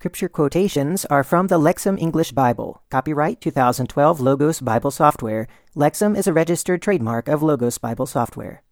Scripture quotations are from the Lexham English Bible. Copyright 2012 Logos Bible Software. Lexham is a registered trademark of Logos Bible Software.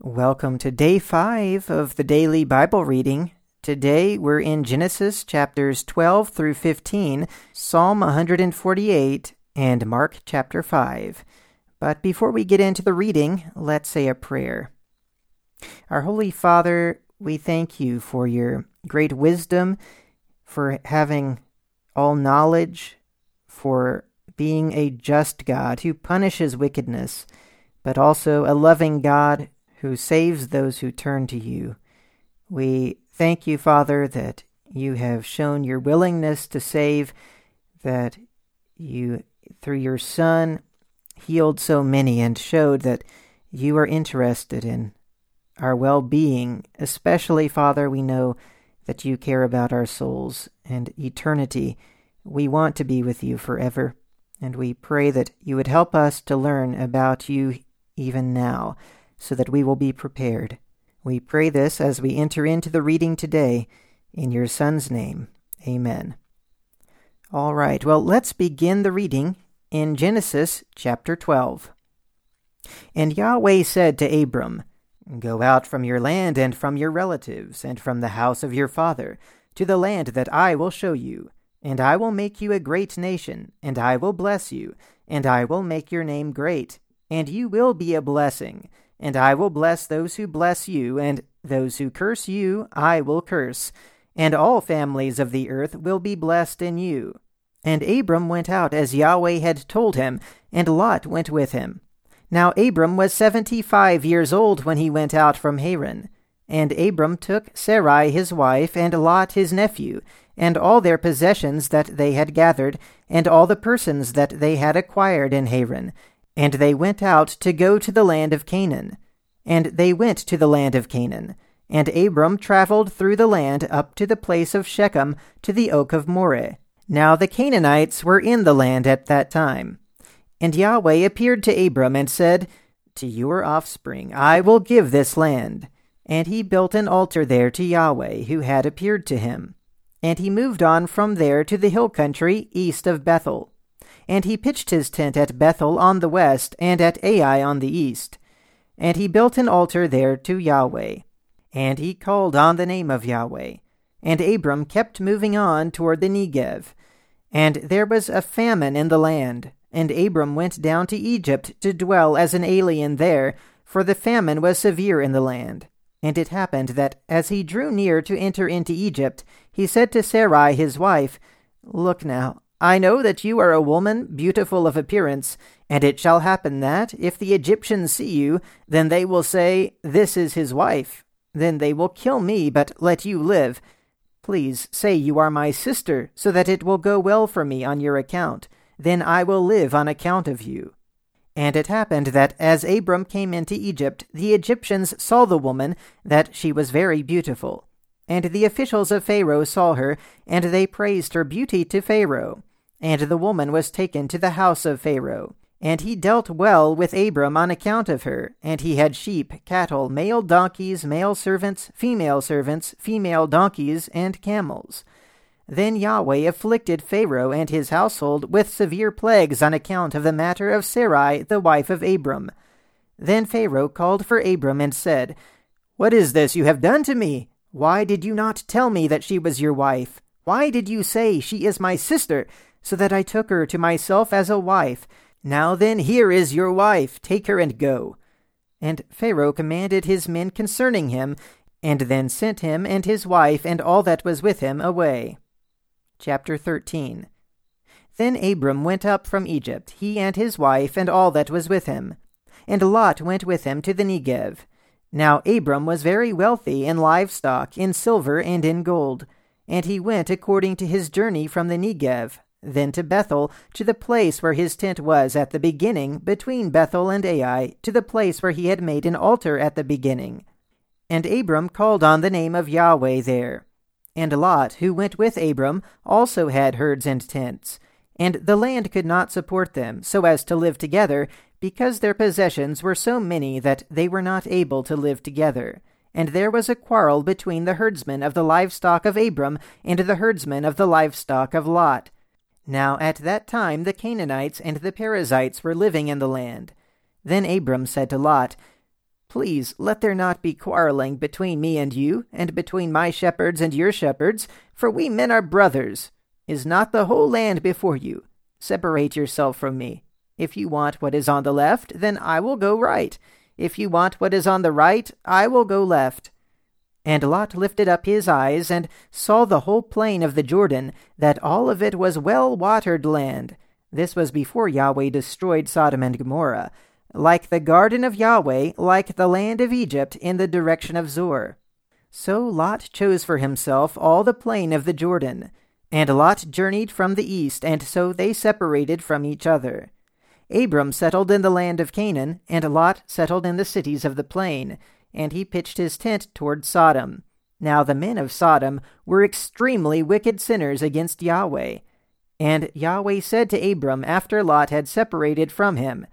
Welcome to day 5 of the daily Bible reading. Today we're in Genesis chapters 12 through 15, Psalm 148, and Mark chapter 5. But before we get into the reading, let's say a prayer. Our Holy Father, we thank you for your great wisdom for having all knowledge, for being a just God who punishes wickedness, but also a loving God who saves those who turn to you. We thank you, Father, that you have shown your willingness to save, that you, through your Son, healed so many and showed that you are interested in our well being. Especially, Father, we know that you care about our souls and eternity. We want to be with you forever, and we pray that you would help us to learn about you even now, so that we will be prepared. We pray this as we enter into the reading today, in your Son's name. Amen. All right, well, let's begin the reading in Genesis chapter 12. And Yahweh said to Abram, Go out from your land and from your relatives and from the house of your father to the land that I will show you. And I will make you a great nation, and I will bless you, and I will make your name great, and you will be a blessing. And I will bless those who bless you, and those who curse you I will curse. And all families of the earth will be blessed in you. And Abram went out as Yahweh had told him, and Lot went with him. Now Abram was seventy five years old when he went out from Haran. And Abram took Sarai his wife, and Lot his nephew, and all their possessions that they had gathered, and all the persons that they had acquired in Haran. And they went out to go to the land of Canaan. And they went to the land of Canaan. And Abram travelled through the land up to the place of Shechem, to the oak of Moreh. Now the Canaanites were in the land at that time. And Yahweh appeared to Abram and said, To your offspring I will give this land. And he built an altar there to Yahweh, who had appeared to him. And he moved on from there to the hill country east of Bethel. And he pitched his tent at Bethel on the west, and at Ai on the east. And he built an altar there to Yahweh. And he called on the name of Yahweh. And Abram kept moving on toward the Negev. And there was a famine in the land. And Abram went down to Egypt to dwell as an alien there, for the famine was severe in the land. And it happened that as he drew near to enter into Egypt, he said to Sarai his wife, Look now, I know that you are a woman beautiful of appearance, and it shall happen that, if the Egyptians see you, then they will say, This is his wife. Then they will kill me, but let you live. Please say you are my sister, so that it will go well for me on your account then I will live on account of you. And it happened that as Abram came into Egypt, the Egyptians saw the woman, that she was very beautiful. And the officials of Pharaoh saw her, and they praised her beauty to Pharaoh. And the woman was taken to the house of Pharaoh. And he dealt well with Abram on account of her, and he had sheep, cattle, male donkeys, male servants, female servants, female donkeys, and camels. Then Yahweh afflicted Pharaoh and his household with severe plagues on account of the matter of Sarai, the wife of Abram. Then Pharaoh called for Abram and said, What is this you have done to me? Why did you not tell me that she was your wife? Why did you say, She is my sister, so that I took her to myself as a wife? Now then, here is your wife, take her and go. And Pharaoh commanded his men concerning him, and then sent him and his wife and all that was with him away. Chapter 13 Then Abram went up from Egypt, he and his wife, and all that was with him. And Lot went with him to the Negev. Now Abram was very wealthy in livestock, in silver, and in gold. And he went according to his journey from the Negev, then to Bethel, to the place where his tent was at the beginning, between Bethel and Ai, to the place where he had made an altar at the beginning. And Abram called on the name of Yahweh there. And Lot, who went with Abram, also had herds and tents. And the land could not support them, so as to live together, because their possessions were so many that they were not able to live together. and there was a quarrel between the herdsmen of the livestock of Abram and the herdsmen of the livestock of Lot. Now at that time the Canaanites and the Perizzites were living in the land. Then Abram said to Lot, Please let there not be quarreling between me and you, and between my shepherds and your shepherds, for we men are brothers. Is not the whole land before you? Separate yourself from me. If you want what is on the left, then I will go right. If you want what is on the right, I will go left. And Lot lifted up his eyes and saw the whole plain of the Jordan, that all of it was well watered land. This was before Yahweh destroyed Sodom and Gomorrah like the garden of Yahweh, like the land of Egypt in the direction of Zoar. So Lot chose for himself all the plain of the Jordan. And Lot journeyed from the east, and so they separated from each other. Abram settled in the land of Canaan, and Lot settled in the cities of the plain, and he pitched his tent toward Sodom. Now the men of Sodom were extremely wicked sinners against Yahweh. And Yahweh said to Abram after Lot had separated from him,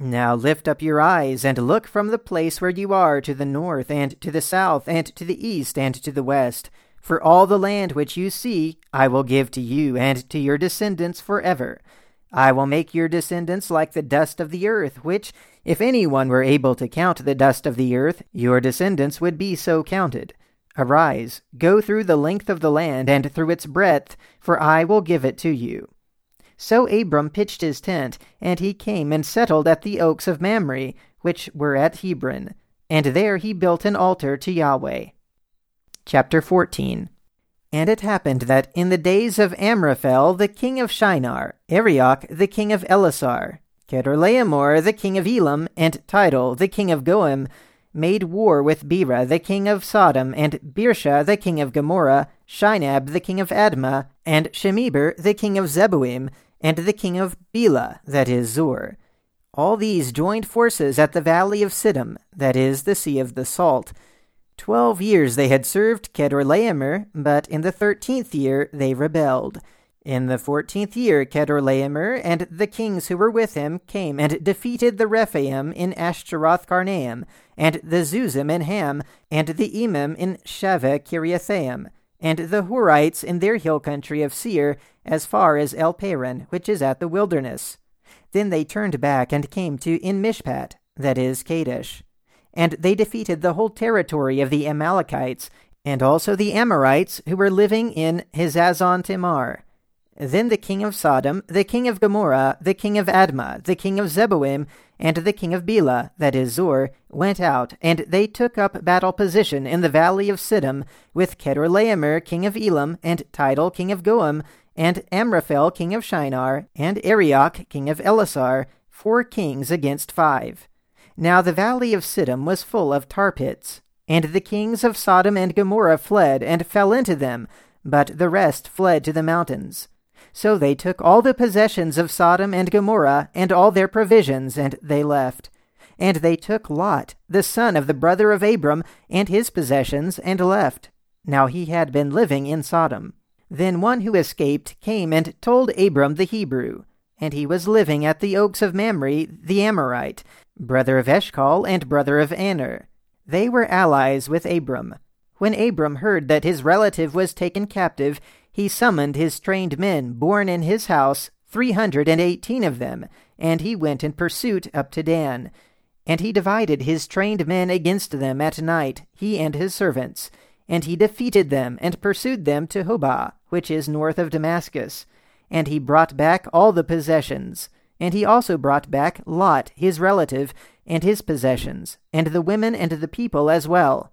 now lift up your eyes and look from the place where you are to the north, and to the south, and to the east, and to the west. For all the land which you see I will give to you and to your descendants forever. I will make your descendants like the dust of the earth, which, if any one were able to count the dust of the earth, your descendants would be so counted. Arise, go through the length of the land and through its breadth, for I will give it to you. So Abram pitched his tent, and he came and settled at the oaks of Mamre, which were at Hebron, and there he built an altar to Yahweh. Chapter 14 And it happened that in the days of Amraphel the king of Shinar, Arioch the king of Ellasar, Chedorlaomer the king of Elam, and Tidal the king of Goim, made war with Bera the king of Sodom, and Birsha the king of Gomorrah, Shinab the king of Admah, and Shemeber the king of Zeboim, and the king of Bela, that is, Zoar. All these joined forces at the valley of Siddim, that is, the Sea of the Salt. Twelve years they had served Kedorlaomer, but in the thirteenth year they rebelled. In the fourteenth year Kedorlaomer and the kings who were with him came and defeated the Rephaim in Ashteroth Karnaim, and the Zuzim in Ham, and the Emim in Shaveh Kiriathaim and the Horites in their hill country of Seir, as far as El Paran, which is at the wilderness. Then they turned back and came to En Mishpat, that is, Kadesh. And they defeated the whole territory of the Amalekites, and also the Amorites who were living in Hazazon Tamar. Then the king of Sodom, the king of Gomorrah, the king of Admah, the king of Zeboim, and the king of Bela, that is Zoar, went out, and they took up battle position in the valley of Siddim, with Chedorlaomer king of Elam, and Tidal king of Goiim, and Amraphel king of Shinar, and Arioch king of Ellasar, four kings against five. Now the valley of Siddim was full of tar pits, and the kings of Sodom and Gomorrah fled and fell into them, but the rest fled to the mountains. So they took all the possessions of Sodom and Gomorrah, and all their provisions, and they left. And they took Lot, the son of the brother of Abram, and his possessions, and left. Now he had been living in Sodom. Then one who escaped came and told Abram the Hebrew. And he was living at the oaks of Mamre, the Amorite, brother of Eshcol and brother of Aner. They were allies with Abram. When Abram heard that his relative was taken captive, he summoned his trained men born in his house, three hundred and eighteen of them, and he went in pursuit up to Dan. And he divided his trained men against them at night, he and his servants. And he defeated them, and pursued them to Hobah, which is north of Damascus. And he brought back all the possessions. And he also brought back Lot, his relative, and his possessions, and the women and the people as well.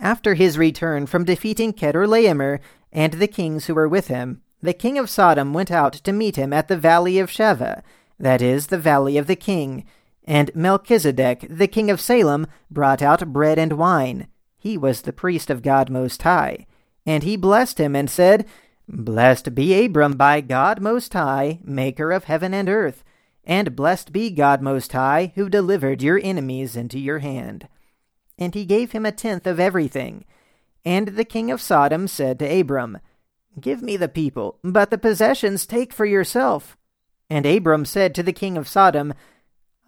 After his return from defeating Chedorlaomer, and the kings who were with him, the king of Sodom went out to meet him at the valley of Shaveh, that is, the valley of the king. And Melchizedek, the king of Salem, brought out bread and wine. He was the priest of God Most High. And he blessed him and said, Blessed be Abram by God Most High, maker of heaven and earth. And blessed be God Most High, who delivered your enemies into your hand. And he gave him a tenth of everything. And the king of Sodom said to Abram, Give me the people, but the possessions take for yourself. And Abram said to the king of Sodom,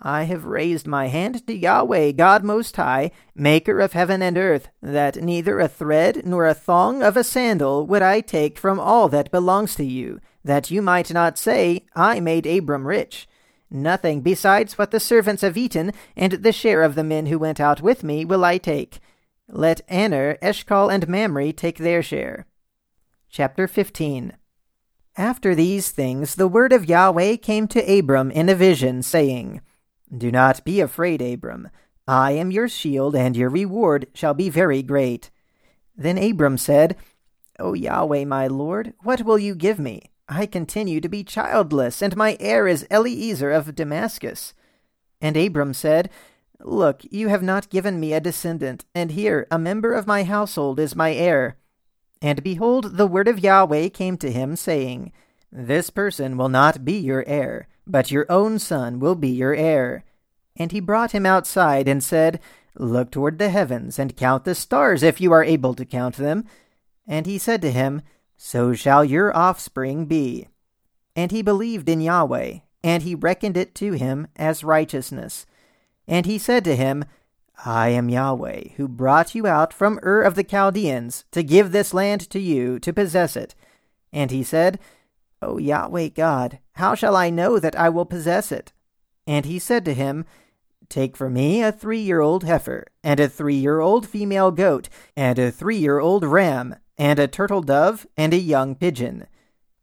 I have raised my hand to Yahweh, God Most High, Maker of heaven and earth, that neither a thread nor a thong of a sandal would I take from all that belongs to you, that you might not say, I made Abram rich. Nothing besides what the servants have eaten, and the share of the men who went out with me will I take. Let Aner, Eshcol, and Mamre take their share. Chapter 15 After these things the word of Yahweh came to Abram in a vision, saying, Do not be afraid, Abram. I am your shield, and your reward shall be very great. Then Abram said, O Yahweh, my Lord, what will you give me? I continue to be childless, and my heir is Eliezer of Damascus. And Abram said, Look, you have not given me a descendant, and here a member of my household is my heir. And behold, the word of Yahweh came to him, saying, This person will not be your heir, but your own son will be your heir. And he brought him outside, and said, Look toward the heavens, and count the stars, if you are able to count them. And he said to him, So shall your offspring be. And he believed in Yahweh, and he reckoned it to him as righteousness. And he said to him, I am Yahweh, who brought you out from Ur of the Chaldeans, to give this land to you, to possess it. And he said, O Yahweh God, how shall I know that I will possess it? And he said to him, Take for me a three year old heifer, and a three year old female goat, and a three year old ram, and a turtle dove, and a young pigeon.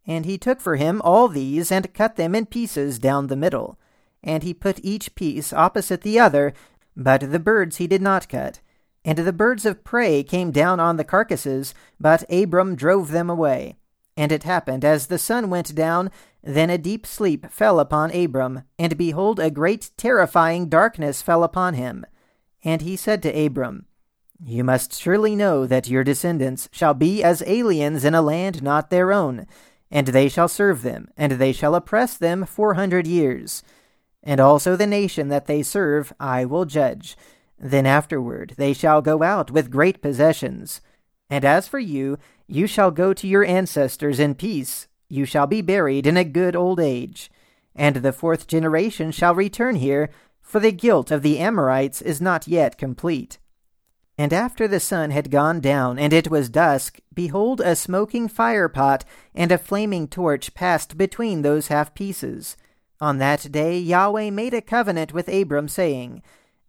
And he took for him all these, and cut them in pieces down the middle and he put each piece opposite the other, but the birds he did not cut. And the birds of prey came down on the carcasses, but Abram drove them away. And it happened, as the sun went down, then a deep sleep fell upon Abram, and behold, a great terrifying darkness fell upon him. And he said to Abram, You must surely know that your descendants shall be as aliens in a land not their own, and they shall serve them, and they shall oppress them four hundred years and also the nation that they serve I will judge. Then afterward they shall go out with great possessions. And as for you, you shall go to your ancestors in peace. You shall be buried in a good old age. And the fourth generation shall return here, for the guilt of the Amorites is not yet complete. And after the sun had gone down, and it was dusk, behold, a smoking fire pot and a flaming torch passed between those half pieces. On that day Yahweh made a covenant with Abram, saying,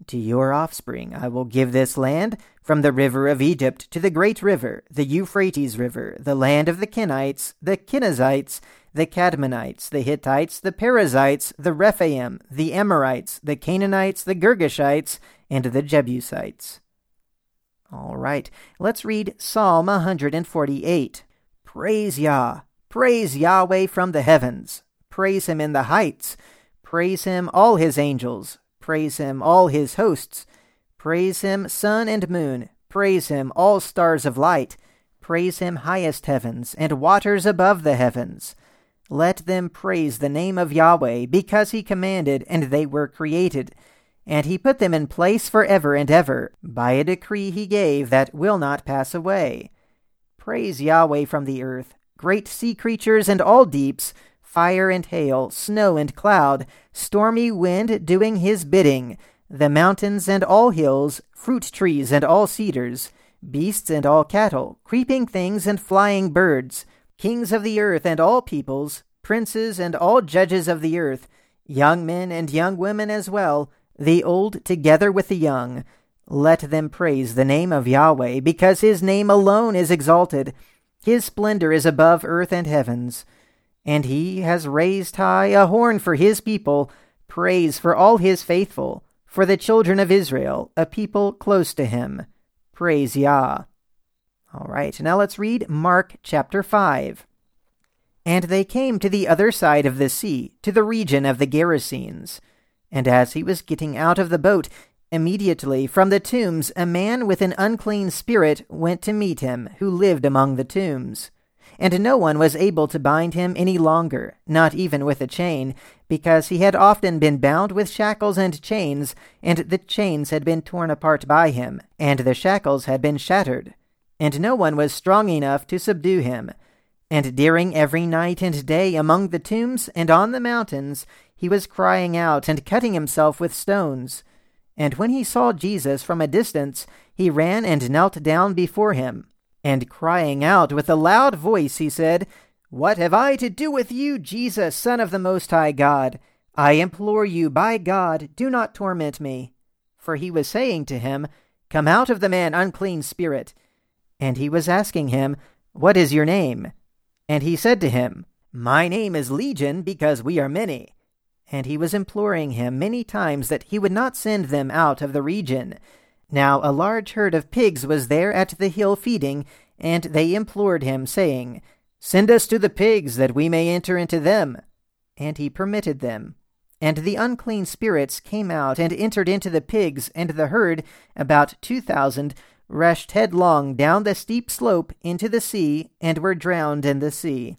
To your offspring I will give this land, from the river of Egypt to the great river, the Euphrates River, the land of the Kenites, the Kenizzites, the Cadmonites, the Hittites, the Perizzites, the Rephaim, the Amorites, the Canaanites, the Girgashites, and the Jebusites. All right, let's read Psalm 148. Praise Yah! Praise Yahweh from the heavens! Praise him in the heights. Praise him, all his angels. Praise him, all his hosts. Praise him, sun and moon. Praise him, all stars of light. Praise him, highest heavens, and waters above the heavens. Let them praise the name of Yahweh, because he commanded, and they were created. And he put them in place for ever and ever, by a decree he gave that will not pass away. Praise Yahweh from the earth, great sea creatures and all deeps, fire and hail, snow and cloud, stormy wind doing his bidding, the mountains and all hills, fruit trees and all cedars, beasts and all cattle, creeping things and flying birds, kings of the earth and all peoples, princes and all judges of the earth, young men and young women as well, the old together with the young. Let them praise the name of Yahweh, because his name alone is exalted. His splendor is above earth and heavens and he has raised high a horn for his people, praise for all his faithful, for the children of Israel, a people close to him. Praise Yah. All right, now let's read Mark chapter 5. And they came to the other side of the sea, to the region of the Gerasenes. And as he was getting out of the boat, immediately from the tombs a man with an unclean spirit went to meet him, who lived among the tombs and no one was able to bind him any longer, not even with a chain, because he had often been bound with shackles and chains, and the chains had been torn apart by him, and the shackles had been shattered. And no one was strong enough to subdue him. And during every night and day among the tombs and on the mountains, he was crying out and cutting himself with stones. And when he saw Jesus from a distance, he ran and knelt down before him. And crying out with a loud voice, he said, What have I to do with you, Jesus, Son of the Most High God? I implore you, by God, do not torment me. For he was saying to him, Come out of the man, unclean spirit. And he was asking him, What is your name? And he said to him, My name is Legion, because we are many. And he was imploring him many times that he would not send them out of the region. Now a large herd of pigs was there at the hill feeding, and they implored him, saying, Send us to the pigs, that we may enter into them. And he permitted them. And the unclean spirits came out and entered into the pigs, and the herd, about two thousand, rushed headlong down the steep slope into the sea, and were drowned in the sea.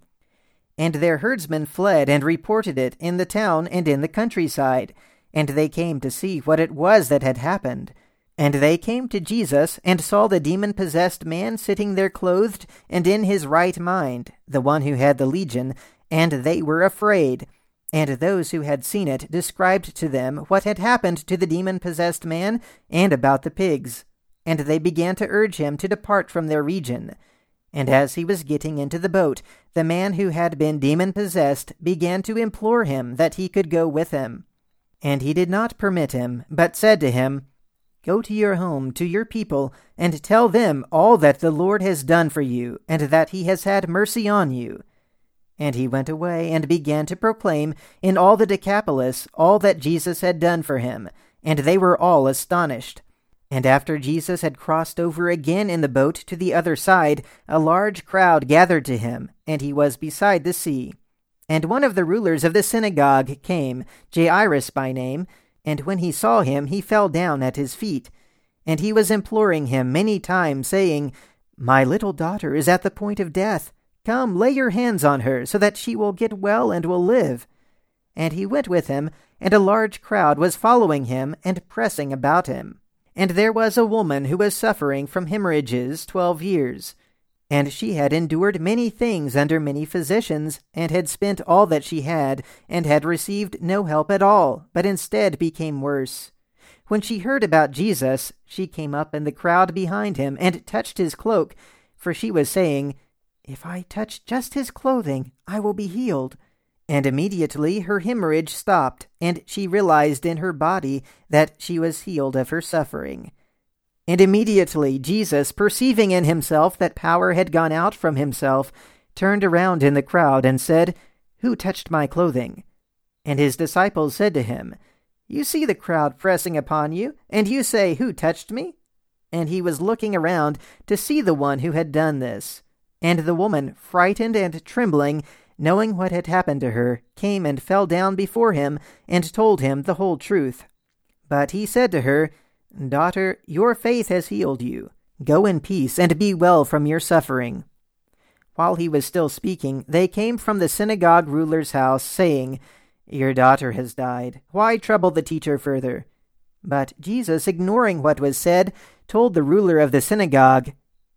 And their herdsmen fled and reported it in the town and in the countryside, and they came to see what it was that had happened. And they came to Jesus, and saw the demon possessed man sitting there clothed and in his right mind, the one who had the legion, and they were afraid. And those who had seen it described to them what had happened to the demon possessed man, and about the pigs. And they began to urge him to depart from their region. And as he was getting into the boat, the man who had been demon possessed began to implore him that he could go with him. And he did not permit him, but said to him, Go to your home, to your people, and tell them all that the Lord has done for you, and that he has had mercy on you. And he went away and began to proclaim in all the Decapolis all that Jesus had done for him, and they were all astonished. And after Jesus had crossed over again in the boat to the other side, a large crowd gathered to him, and he was beside the sea. And one of the rulers of the synagogue came, Jairus by name, and when he saw him, he fell down at his feet. And he was imploring him many times, saying, My little daughter is at the point of death. Come, lay your hands on her, so that she will get well and will live. And he went with him, and a large crowd was following him and pressing about him. And there was a woman who was suffering from hemorrhages twelve years. And she had endured many things under many physicians, and had spent all that she had, and had received no help at all, but instead became worse. When she heard about Jesus, she came up in the crowd behind him, and touched his cloak, for she was saying, If I touch just his clothing, I will be healed. And immediately her hemorrhage stopped, and she realized in her body that she was healed of her suffering. And immediately Jesus, perceiving in himself that power had gone out from himself, turned around in the crowd and said, Who touched my clothing? And his disciples said to him, You see the crowd pressing upon you, and you say, Who touched me? And he was looking around to see the one who had done this. And the woman, frightened and trembling, knowing what had happened to her, came and fell down before him, and told him the whole truth. But he said to her, Daughter, your faith has healed you. Go in peace, and be well from your suffering. While he was still speaking, they came from the synagogue ruler's house, saying, Your daughter has died. Why trouble the teacher further? But Jesus, ignoring what was said, told the ruler of the synagogue,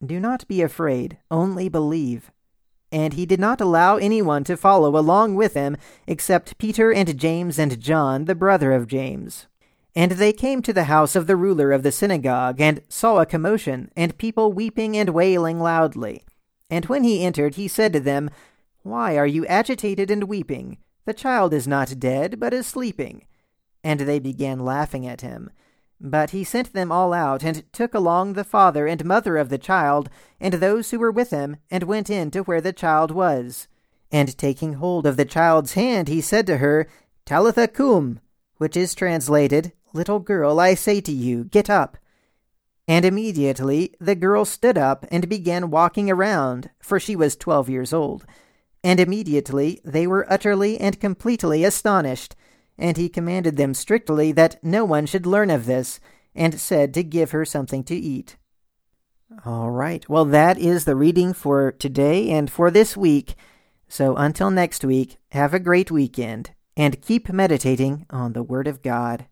Do not be afraid, only believe and he did not allow anyone to follow along with him except Peter and James and John, the brother of James. And they came to the house of the ruler of the synagogue, and saw a commotion, and people weeping and wailing loudly. And when he entered, he said to them, Why are you agitated and weeping? The child is not dead, but is sleeping. And they began laughing at him. But he sent them all out, and took along the father and mother of the child, and those who were with him, and went in to where the child was. And taking hold of the child's hand, he said to her, Talitha cum, which is translated, Little girl, I say to you, get up. And immediately the girl stood up and began walking around, for she was twelve years old. And immediately they were utterly and completely astonished and he commanded them strictly that no one should learn of this, and said to give her something to eat. All right, well, that is the reading for today and for this week. So until next week, have a great weekend, and keep meditating on the Word of God.